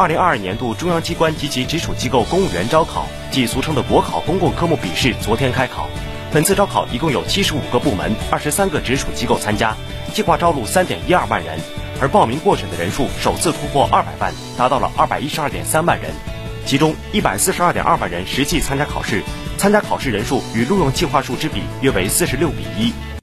二零二二年度中央机关及其直属机构公务员招考即俗称的国考公共科目笔试昨天开考本次招考一共有七十五个部门二十三个直属机构参加计划招录三点一二万人而报名过审的人数首次突破二百万达到了二百一十二点三万人其中一百四十二点二万人实际参加考试参加考试人数与录用计划数之比约为四十六比一